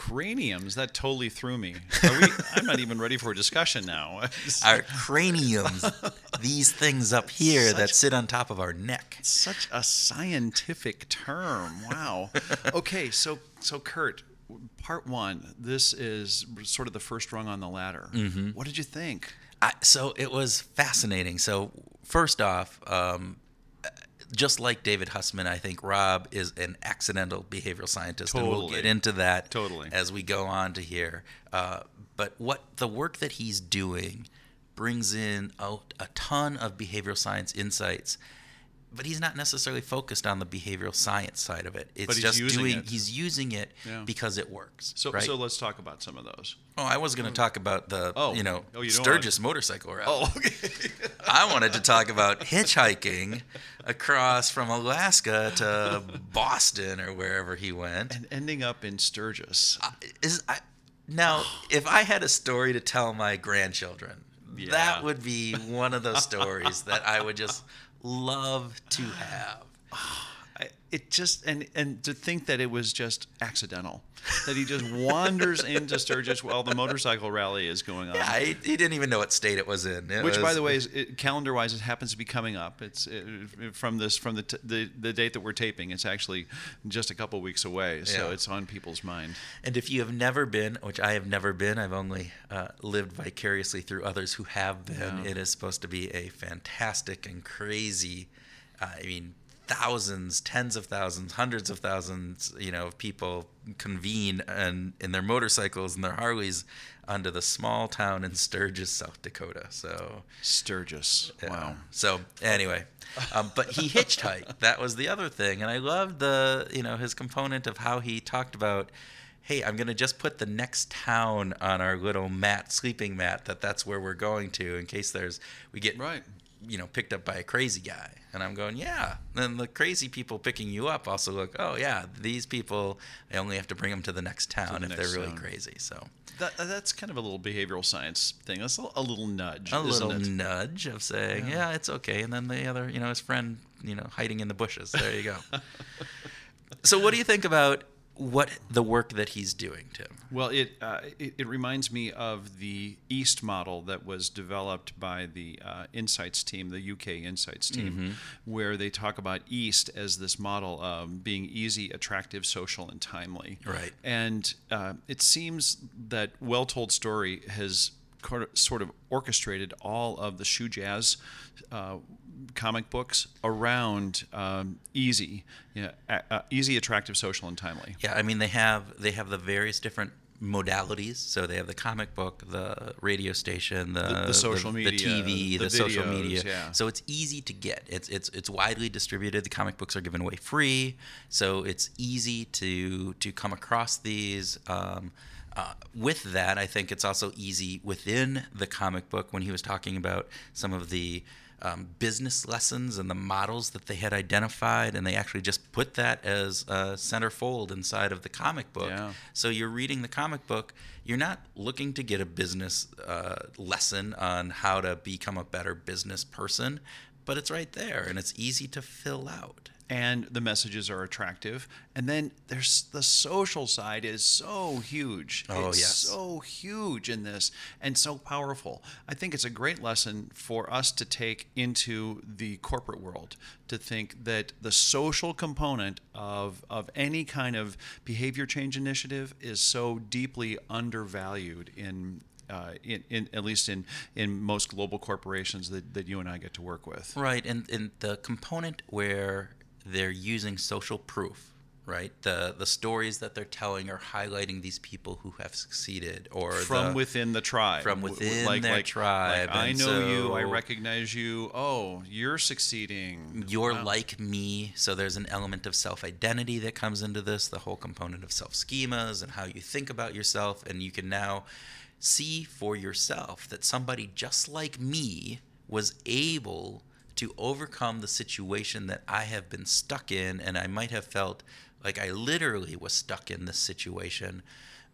Craniums, that totally threw me. Are we, I'm not even ready for a discussion now. Our craniums, these things up here that sit on top of our neck. Such a scientific term. Wow. Okay, so so Kurt, part one. This is sort of the first rung on the ladder. Mhm. What did you think? I, so it was fascinating. So first off, um, just like David Hussman, I think Rob is an accidental behavioral scientist, and we'll get into that Totally. as we go on to here. Uh, but what the work that he's doing brings in a, a ton of behavioral science insights but he's not necessarily focused on the behavioral science side of it. It's But he's just using doing. it. He's using it Yeah. because it works. So, right? so let's talk about some of those. oh, I was going to mm. talk about the Oh. you know Oh, you don't Sturgis motorcycle route. Oh, okay. I wanted to talk about hitchhiking across from Alaska to Boston or wherever he went. and ending up in Sturgis. Uh, is I, now, if I had a story to tell my grandchildren, Yeah. that would be one of those stories that I would just love to have. Oh, It just and and to think that it was just accidental, that he just wanders into Sturgis while the motorcycle rally is going on. Yeah, he, he didn't even know what state it was in. It Which, by the way, is it, calendar-wise, it happens to be coming up. It's uh from this from the, t- the the date that we're taping. It's actually just a couple weeks away, so Yeah. it's on people's mind. And if you have never been, which I have never been, I've only uh, lived vicariously through others who have been. Yeah. It is supposed to be a fantastic and crazy. Uh, I mean, thousands, tens of thousands, hundreds of thousands, you know, of people convene and in their motorcycles and their Harleys onto the small town in Sturgis, South Dakota. So Sturgis. yeah. Wow. So anyway, um, but he hitchhiked. That was the other thing, and I loved the you know his component of how he talked about. Hey, I'm gonna just put the next town on our little mat, sleeping mat. That that's where we're going to in case there's we get Right. You know picked up by a crazy guy. And I'm going, yeah. Then the crazy people picking you up also look, oh yeah, these people. I only have to bring them to the next town the if next they're really town. crazy. So That, that's kind of a little behavioral science thing. That's a, a little nudge. a isn't little it? nudge of saying, yeah. it's okay. And then the other, you know, his friend, you know, hiding in the bushes. There you go. so, what do you think about what the work that he's doing, Tim? Well, it, uh, it it reminds me of the East model that was developed by the uh, Insights team, the UK Insights team, where they talk about East as this model of being easy, attractive, social, and timely. Right. And uh, it seems that Well Told Story has sort of orchestrated all of the Shujaz. Uh, comic books around um, easy, you know, a- uh, easy, attractive, social, and timely. Yeah, I mean they have they have the various different modalities. So they have the comic book, the radio station, the The- the social the, media, the TV, the the, social media. yeah. So it's easy to get. It's it's it's widely distributed. The comic books are given away free, so it's easy to to come across these. Um, uh, with that, I think it's also easy within the comic book when he was talking about some of the um, business lessons and the models that they had identified, and they actually just put that as a centerfold inside of the comic book. Yeah. So you're reading the comic book. You're not looking to get a business uh, lesson on how to become a better business person, but it's right there and it's easy to fill out. And the messages are attractive. And then there's the social side is so huge. Oh, it's yes. so huge in this and so powerful. I think it's a great lesson for us to take into the corporate world to think that the social component of of any kind of behavior change initiative is so deeply undervalued in uh, in, in at least in, in most global corporations that, that you and I get to work with. Right, and, and the component where they're using social proof, right? The the stories that they're telling are highlighting these people who have succeeded or from the, within the tribe. From within like, their like, tribe, Like, I know you. I recognize you. Oh, you're succeeding. you're Wow. like me so there's an element of self-identity that comes into this the whole component of self-schemas and how you think about yourself and you can now see for yourself that somebody just like me was able to overcome the situation that I have been stuck in and I might have felt like I literally was stuck in this situation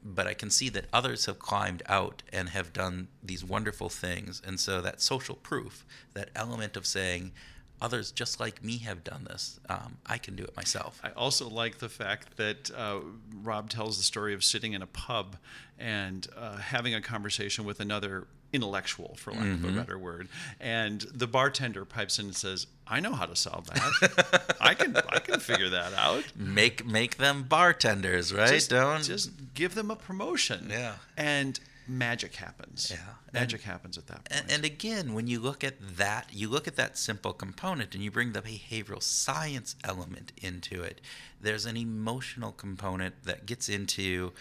but I can see that others have climbed out and have done these wonderful things. And so that social proof, that element of saying, others just like me have done this, um, I can do it myself. I also like the fact that uh, Rob tells the story of sitting in a pub and uh, having a conversation with another intellectual, for lack of a better word, and the bartender pipes in and says, "I know how to solve that. I can, I can figure that out." Make make them bartenders, right? Just, Don't just give them a promotion. Yeah. and magic happens. Yeah. magic happens at that point. And, and again, when you look at that, you look at that simple component and you bring the behavioral science element into it, there's an emotional component that gets into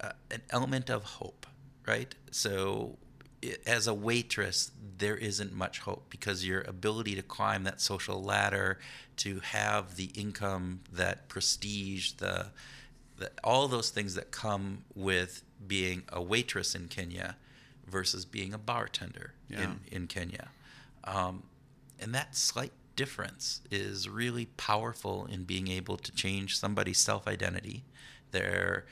uh, an element of hope, right? So as a waitress, there isn't much hope because your ability to climb that social ladder, to have the income, that prestige, the, the all those things that come with being a waitress in Kenya versus being a bartender Yeah. in, in Kenya. Um, and that slight difference is really powerful in being able to change somebody's self identity, their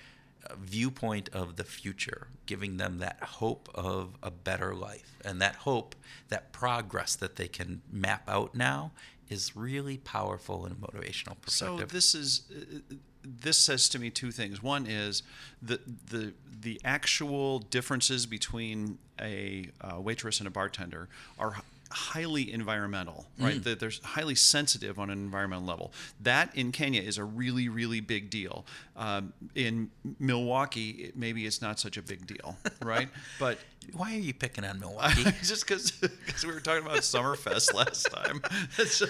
viewpoint of the future, giving them that hope of a better life. And that hope, that progress that they can map out now, is really powerful in a motivational So perspective. this is uh, this says to me two things. One is the the the actual differences between a uh, waitress and a bartender are highly environmental, right? Mm. That they're highly sensitive on an environmental level. That in Kenya is a really really big deal. Um, in Milwaukee, it, maybe it's not such a big deal, right? But Why are you picking on Milwaukee? just because we were talking about Summerfest last time. So,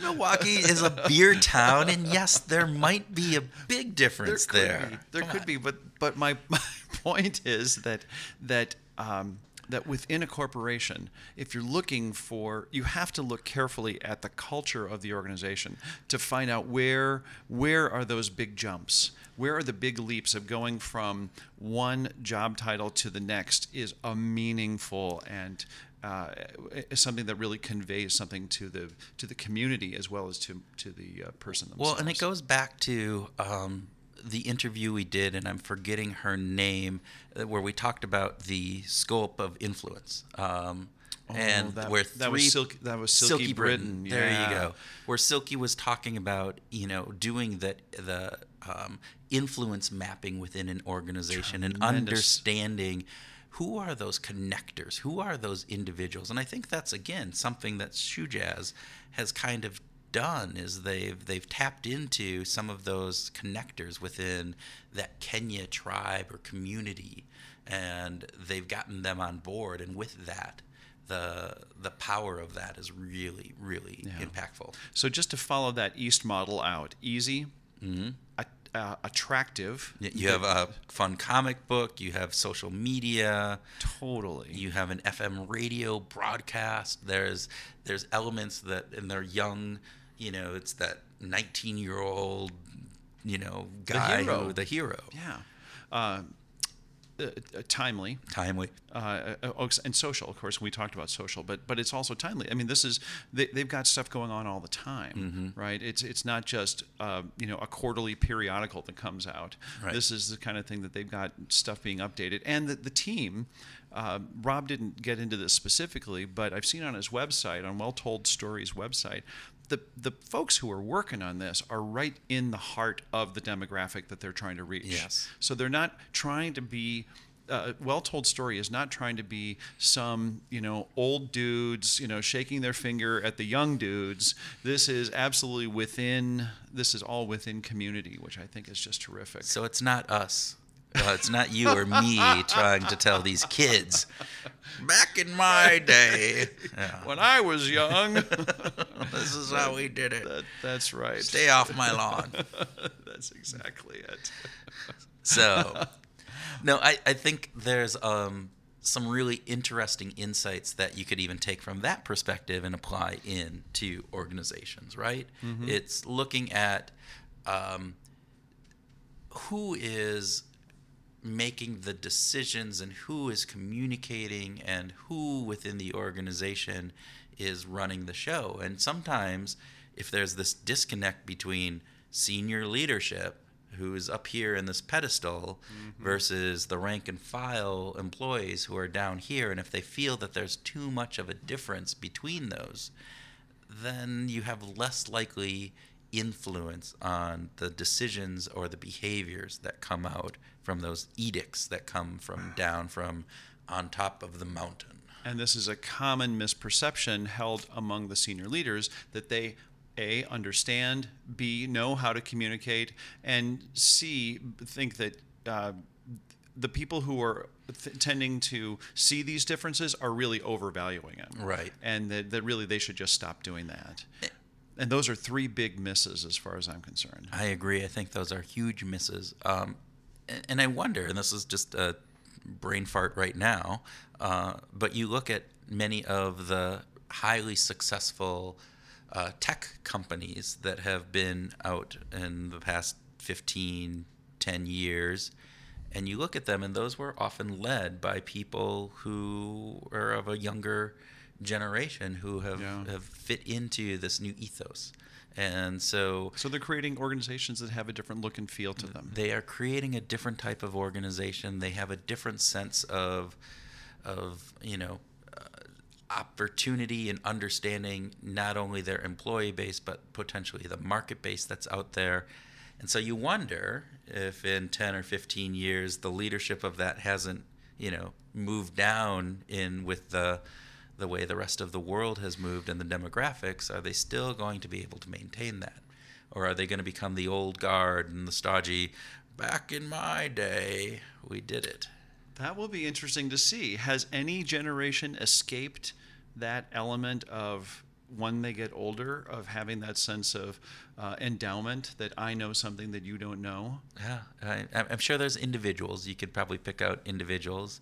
Milwaukee is a beer town, and yes, there might be a big difference there. there. Could be. There could be, but but my, my point is that that um, that within a corporation, if you're looking for, you have to look carefully at the culture of the organization to find out where where are those big jumps. Where are the big leaps of going from one job title to the next is a meaningful and uh, is something that really conveys something to the to the community as well as to to the uh, person themselves. Well, and it goes back to um, the interview we did, and I'm forgetting her name, uh, where we talked about the scope of influence. Um, Oh, and that- where that was three- Silk- that was Silky Britton, There yeah. you go. Where Silky was talking about, you know, doing that the um, influence mapping within an organization and understanding who are those connectors, who are those individuals, and I think that's again something that Shujaz has kind of done is they've they've tapped into some of those connectors within that Kenya tribe or community, and they've gotten them on board, and with that, the the power of that is really really impactful. So just to follow that East model out, easy, a- uh, attractive. You have a fun comic book. You have social media. Totally. You have an FM radio broadcast. There's there's elements that, and they're young. You know, it's that 19 year old, you know, The guy hero. who the hero. Yeah. Uh, uh, uh, timely, timely, uh, uh, oh, and social. Of course, we talked about social, but but it's also timely. I mean, this is they, they've got stuff going on all the time, Mm-hmm. right? It's it's not just uh, you know a quarterly periodical that comes out. Right. This is the kind of thing that they've got stuff being updated, and the, the team. Uh, Rob didn't get into this specifically, but I've seen on his website, on Well Told Stories website, the the folks who are working on this are right in the heart of the demographic that they're trying to reach. Yes. So they're not trying to be. Uh, well told story is not trying to be some you know old dudes you know shaking their finger at the young dudes this is absolutely within this is all within community which i think is just terrific So it's not us. Uh, it's not you or me trying to tell these kids. Back in my day, Yeah. when i was young this is how we did it. that, that's right Stay off my lawn. that's exactly it So, no, I, I think there's um, some really interesting insights that you could even take from that perspective and apply into organizations, right? It's looking at um, who is making the decisions and who is communicating and who within the organization is running the show. And sometimes, if there's this disconnect between senior leadership, who is up here in this pedestal, mm-hmm. versus the rank and file employees who are down here, and if they feel that there's too much of a difference between those, then you have less likely influence on the decisions or the behaviors that come out from those edicts that come from down from on top of the mountain. And this is a common misperception held among the senior leaders that they a understand, b know how to communicate, and c think that uh, the people who are th- tending to see these differences are really overvaluing it, Right. And that, that really they should just stop doing that. And those are three big misses as far as I'm concerned. I agree. I think those are huge misses. Um, and, and I wonder, and this is just a brain fart right now. Uh, but you look at many of the highly successful uh, tech companies that have been out in the past 15, 10 years, and you look at them, and those were often led by people who are of a younger generation who have, Yeah. have fit into this new ethos. And so So they're creating organizations that have a different look and feel to them. they are creating a different type of organization. They have a different sense of, of you know, uh, opportunity and understanding not only their employee base but potentially the market base that's out there. And so you wonder if in 10 or 15 years the leadership of that hasn't, you know, moved down in with the the way the rest of the world has moved and the demographics, are they still going to be able to maintain that? Or are they going to become the old guard and the stodgy, back in my day, we did it? That will be interesting to see. Has any generation escaped that element of when they get older, of having that sense of uh, endowment that I know something that you don't know? Yeah, I, I'm sure there's individuals. You could probably pick out individuals.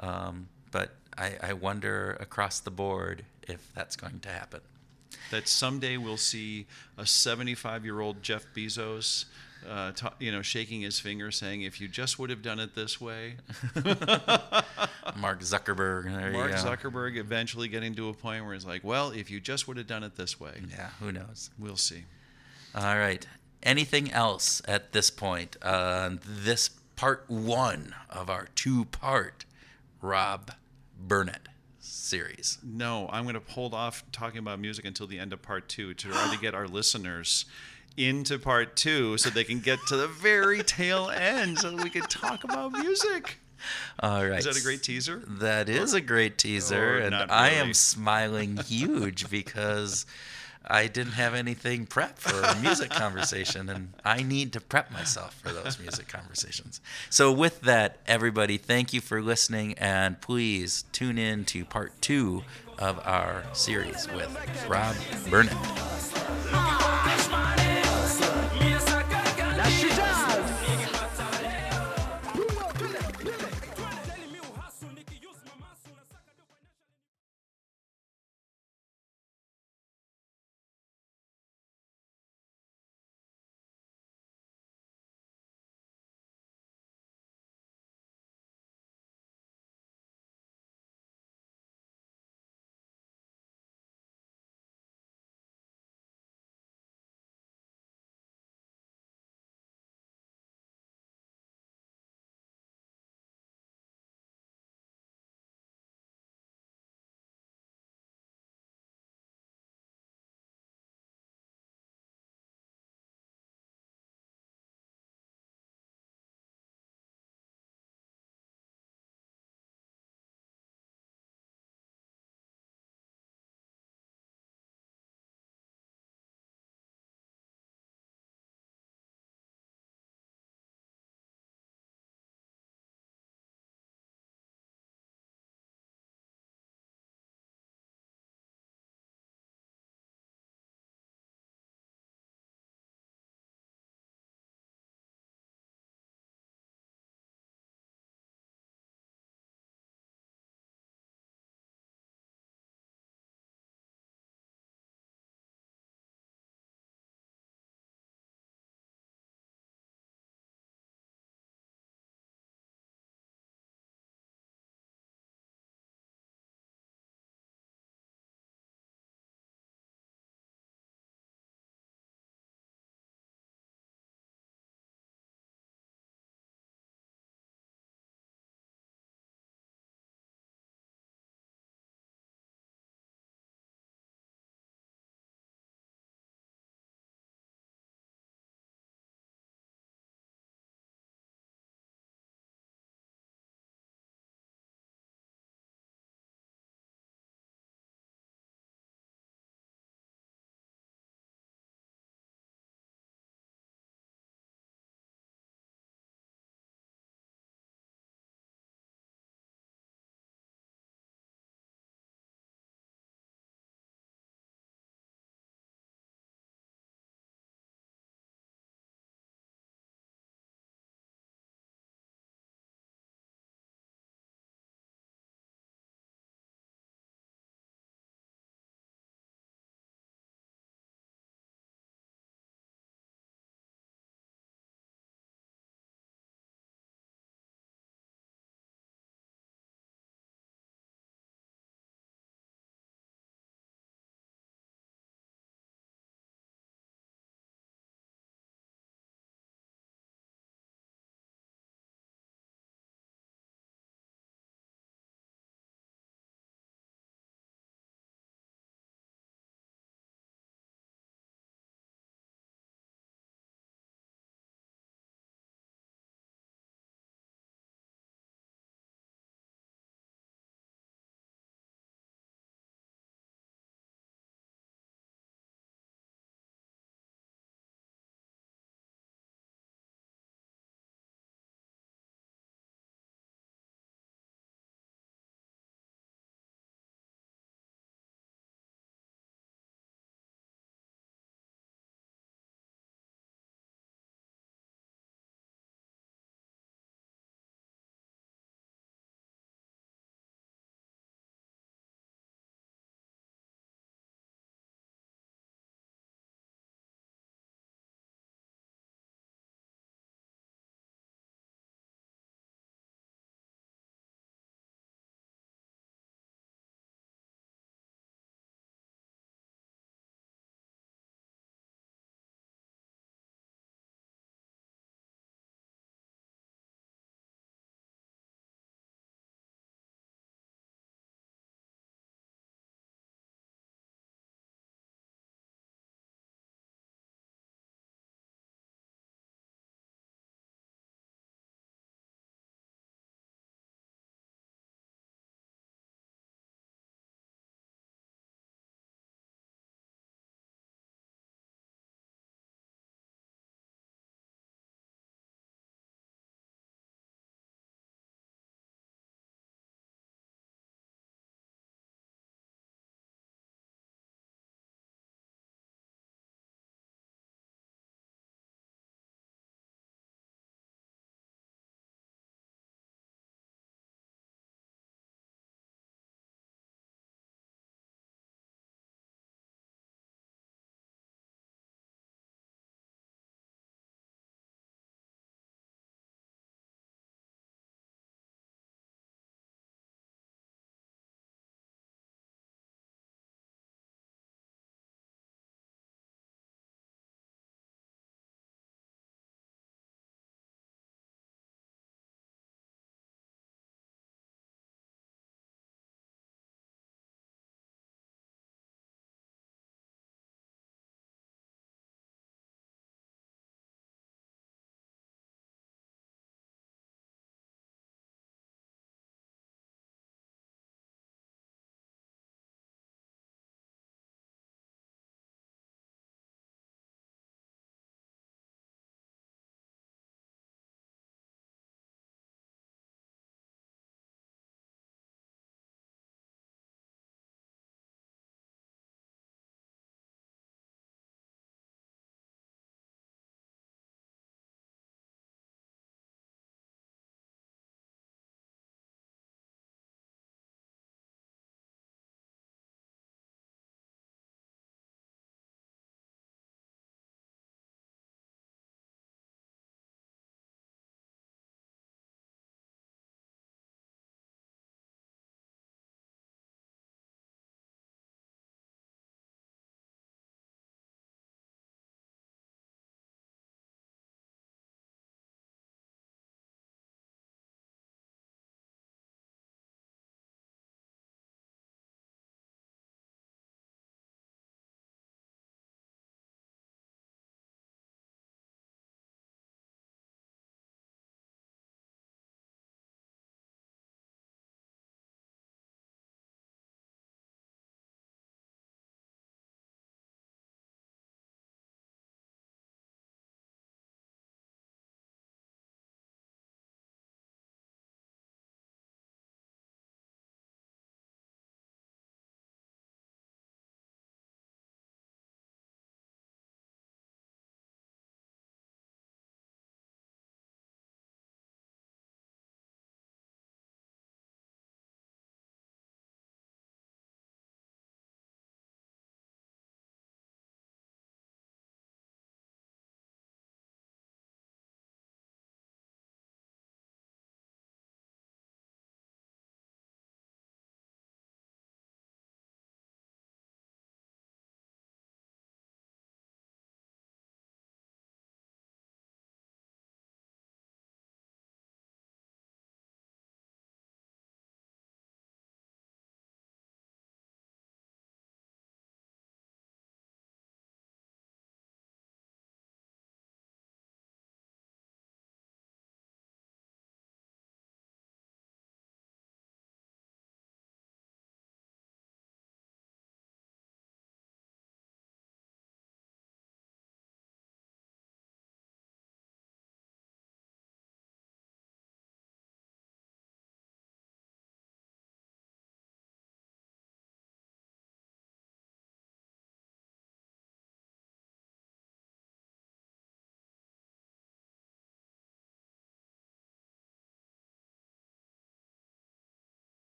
Um, but I, I wonder across the board if that's going to happen. That someday we'll see a 75 year old Jeff Bezos. Uh, ta- you know, shaking his finger, saying, "If you just would have done it this way." Mark Zuckerberg. Mark. Zuckerberg eventually getting to a point where he's like, "Well, if you just would have done it this way." Yeah, who knows? We'll see. All right. Anything else at this point? Uh, this part one of our two part Rob Burnett series. No, I'm going to hold off talking about music until the end of part two to try to get our listeners into part two so they can get to the very tail end so that we can talk about music. All right. Is that a great teaser? That is a great teaser, Or and not I am smiling huge because I didn't have anything prepped for a music conversation, and I need to prep myself for those music conversations. So, with that, everybody, thank you for listening, and please tune in to part two of our series with Rob Burnett.